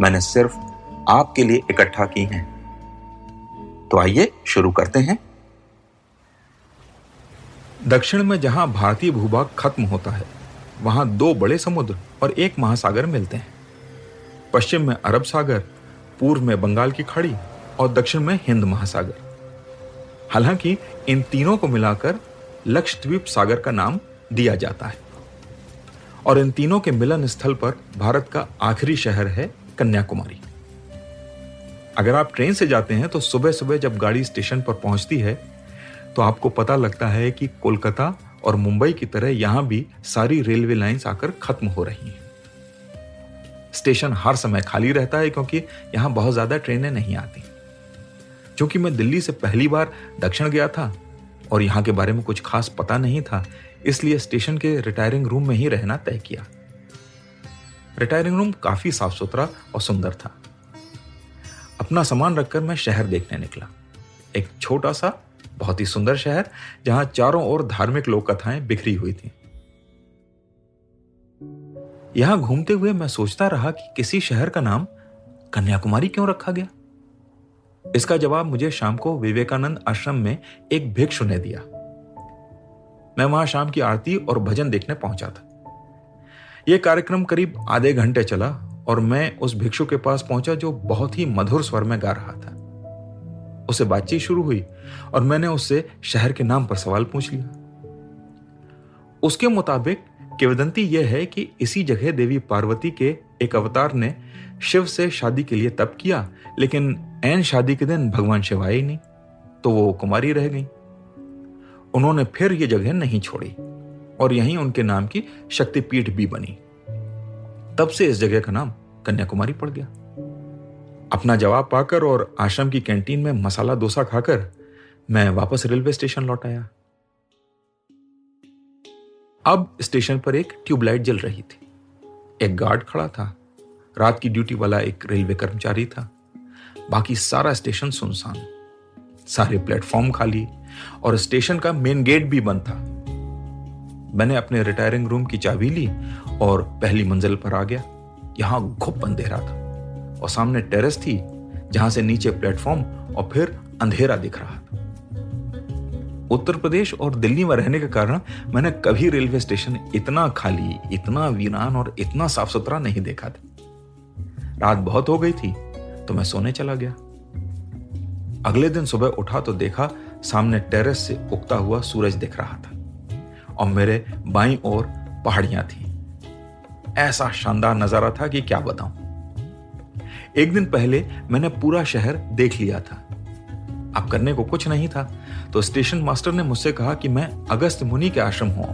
मैंने सिर्फ़ आपके लिए इकट्ठा की हैं। तो आइए शुरू करते हैं। दक्षिण में जहाँ भारतीय भूभाग खत्म होता है, वहाँ दो बड़े समुद्र और एक महासागर मिलते हैं। पश्चिम में अरब सागर, पूर्व में बंगाल की खाड़ी और दक्षिण में हिंद महासागर। हालाँकि इन तीनों को मिलाकर लक्षद्वीप सागर का नाम दिया जाता है। और इन तीनों के मिलन स्थल पर भारत का आखिरी शहर है कन्याकुमारी। अगर आप ट्रेन से जाते हैं तो सुबह सुबह जब गाड़ी स्टेशन पर पहुँचती है तो आपको पता लगता है कि कोलकाता और मुंबई की तरह यहाँ भी सारी रेलवे लाइंस आकर खत्म हो रही हैं। स्टेशन हर समय खाली रहता है, क्योंकि यहाँ बहुत ज़्यादा ट्रेनें नहीं आती। क्योंकि मैं दिल्ली से पहली बार दक्षिण गया था, और यहाँ के बारे में कुछ खास पता नहीं था, इसलिए स्टेशन के रिटायरिंग रूम में ही रहना तय किया। रिटायरिंग रूम काफ़ी साफ़ सुथरा और सुंदर था। अपना सामान रखकर मैं शहर देखने निकला। एक छोटा सा बहुत ही सुंदर शहर, जहाँ चारों ओर धार्मिक लोक कथाएँ बिखरी हुई थी। यहाँ घूमते हुए मैं सोचता रहा कि किसी शहर का नाम कन्याकुमारी क्यों रखा गया? इसका जवाब मुझे शाम को विवेकानंद आश्रम में एक भिक्षु ने दिया। मैं वहाँ शाम की आरती और भजन देखने पहुँचा था। यह कार्यक्रम करीब आधे घंटे चला और मैं उस भिक्षु के पास पहुँचा जो बहुत ही मधुर स्वर में गा रहा था। उसे बातचीत शुरू हुई और मैंने उससे शहर के नाम पर सवाल पूछ लिया। उसके मुताबिक किवदंती यह है कि इसी जगह देवी पार्वती के एक अवतार ने शिव से शादी के लिए तप किया, लेकिन एन शादी के दिन भगवान शिव आए नहीं तो वो कुमारी रह गई। उन्होंने फिर ये जगह नहीं छोड़ी। और यहीं उनके नाम की शक्तिपीठ भी बनी। तब से इस जगह का नाम कन्याकुमारी पड़ गया। अपना जवाब पाकर और आश्रम की कैंटीन में मसाला डोसा खाकर मैं वापस रेलवे स्टेशन लौट आया। अब स्टेशन पर एक ट्यूबलाइट जल रही थी। एक गार्ड खड़ा था। रात की ड्यूटी वाला एक रेलवे कर्मचारी था। बाकी सारा स्टेशन सुनसान। सारे प्लेटफॉर्म खाली और स्टेशन का मेन गेट भी बंद था। मैंने अपने रिटायरिंग रूम की चाबी ली और पहली मंजिल पर आ गया। यहाँ घुप अंधेरा था और सामने टेरेस थी जहाँ से नीचे प्लेटफॉर्म और फिर अंधेरा दिख रहा था। उत्तर प्रदेश और दिल्ली में रहने के कारण मैंने कभी रेलवे स्टेशन इतना खाली, इतना वीरान और इतना साफ़ सुथरा नहीं देखा था। रात बहुत हो गई थी तो मैं सोने चला गया। अगले दिन सुबह उठा तो देखा सामने टेरेस से उगता हुआ सूरज दिख रहा था। और मेरे बाई ओर पहाड़ियाँ थी। ऐसा शानदार नज़ारा था कि क्या बताऊँ। एक दिन पहले मैंने पूरा शहर देख लिया था। अब करने को कुछ नहीं था तो स्टेशन मास्टर ने मुझसे कहा कि मैं अगस्त मुनि के आश्रम हो।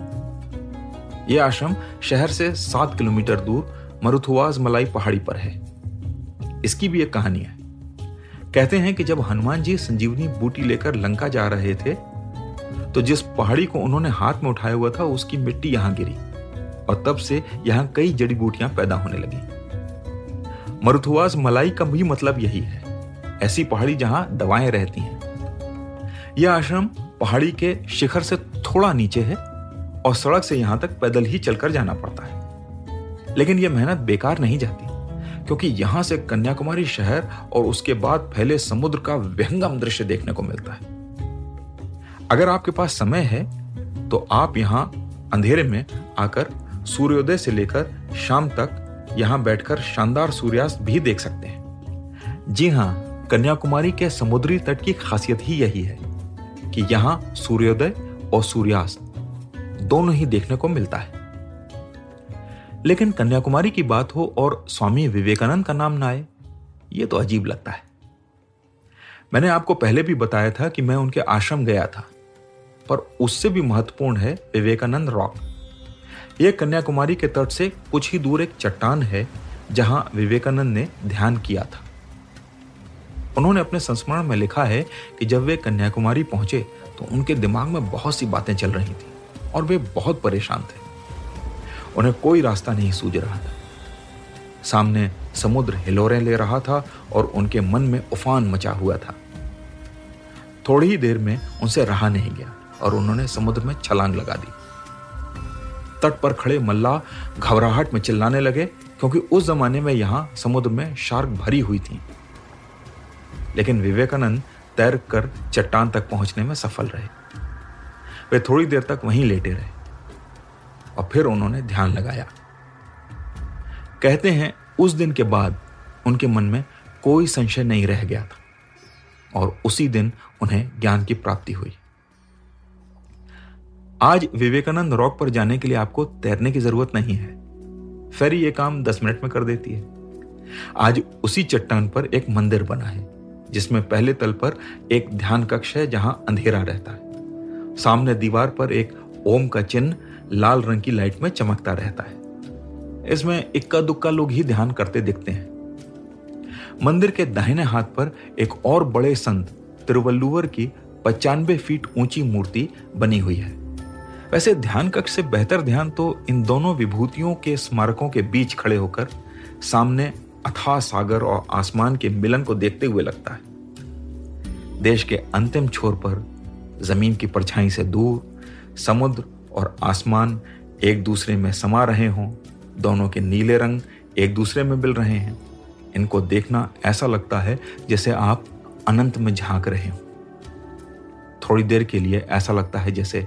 यह आश्रम शहर से सात किलोमीटर दूर मरुथुआज मलाई पहाड़ी पर है। इसकी भी एक कहानी है। कहते हैं कि जब हनुमान जी संजीवनी बूटी लेकर लंका जा रहे थे तो जिस पहाड़ी को उन्होंने हाथ में उठाया हुआ था, उसकी मिट्टी यहाँ गिरी और तब से यहाँ कई जड़ी बूटियाँ पैदा होने लगी। मरुथुआस मलाई का भी मतलब यही है। ऐसी पहाड़ी जहाँ दवाएँ रहती हैं। यह आश्रम पहाड़ी के शिखर से थोड़ा नीचे है और सड़क से यहाँ तक पैदल ही चलकर जाना पड़ता है। लेकिन यह मेहनत बेकार नहीं जाती, क्योंकि यहाँ से कन्याकुमारी शहर और उसके बाद फैले समुद्र का विहंगम दृश्य देखने को मिलता है। अगर आपके पास समय है तो आप यहाँ अंधेरे में आकर सूर्योदय से लेकर शाम तक यहाँ बैठकर शानदार सूर्यास्त भी देख सकते हैं। जी हाँ, कन्याकुमारी के समुद्री तट की खासियत ही यही है कि यहाँ सूर्योदय और सूर्यास्त दोनों ही देखने को मिलता है। लेकिन कन्याकुमारी की बात हो और स्वामी विवेकानंद का नाम ना आए, ये तो अजीब लगता है। मैंने आपको पहले भी बताया था कि मैं उनके आश्रम गया था। पर उससे भी महत्वपूर्ण है विवेकानंद रॉक। यह कन्याकुमारी के तट से कुछ ही दूर एक चट्टान है, जहाँ विवेकानंद ने ध्यान किया था। उन्होंने अपने संस्मरण में लिखा है कि जब वे कन्याकुमारी पहुँचे तो उनके दिमाग में बहुत सी बातें चल रही थी और वे बहुत परेशान थे। उन्हें कोई रास्ता नहीं सूझ रहा था। सामने समुद्र हिलोरें ले रहा था और उनके मन में उफान मचा हुआ था। थोड़ी ही देर में उनसे रहा नहीं गया। और उन्होंने समुद्र में छलांग लगा दी। तट पर खड़े मल्ला घबराहट में चिल्लाने लगे, क्योंकि उस जमाने में यहाँ समुद्र में शार्क भरी हुई थी। लेकिन विवेकानंद तैर कर चट्टान तक पहुँचने में सफल रहे। वे थोड़ी देर तक वहीं लेटे रहे और फिर उन्होंने ध्यान लगाया। कहते हैं, उस दिन के बाद उनके मन में कोई संशय नहीं रह गया था और उसी दिन उन्हें ज्ञान की प्राप्ति हुई। आज विवेकानंद रॉक पर जाने के लिए आपको तैरने की ज़रूरत नहीं है। फेरी ये काम दस मिनट में कर देती है। आज उसी चट्टान पर एक मंदिर बना है, जिसमें पहले तल पर एक ध्यान कक्ष है जहाँ अंधेरा रहता है। सामने दीवार पर एक ओम का चिन्ह लाल रंग की लाइट में चमकता रहता है। इसमें इक्का दुक्का लोग ही ध्यान करते दिखते हैं। मंदिर के दाहिने हाथ पर एक और बड़े संत तिरुवल्लुवर की पचानवे फीट ऊँची मूर्ति बनी हुई है। वैसे ध्यान कक्ष से बेहतर ध्यान तो इन दोनों विभूतियों के स्मारकों के बीच खड़े होकर सामने अथाह सागर और आसमान के मिलन को देखते हुए लगता है। देश के अंतिम छोर पर ज़मीन की परछाई से दूर समुद्र और आसमान एक दूसरे में समा रहे हों, दोनों के नीले रंग एक दूसरे में मिल रहे हैं। इनको देखना ऐसा लगता है जैसे आप अनंत में झाँक रहे हो। थोड़ी देर के लिए ऐसा लगता है जैसे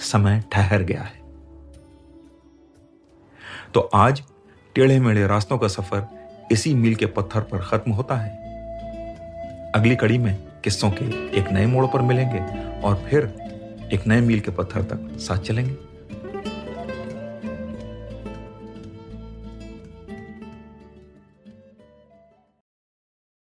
समय ठहर गया है। तो आज टेढ़े मेढ़े रास्तों का सफ़र इसी मील के पत्थर पर खत्म होता है। अगली कड़ी में किस्सों के एक नए मोड़ पर मिलेंगे और फिर एक नए मील के पत्थर तक साथ चलेंगे।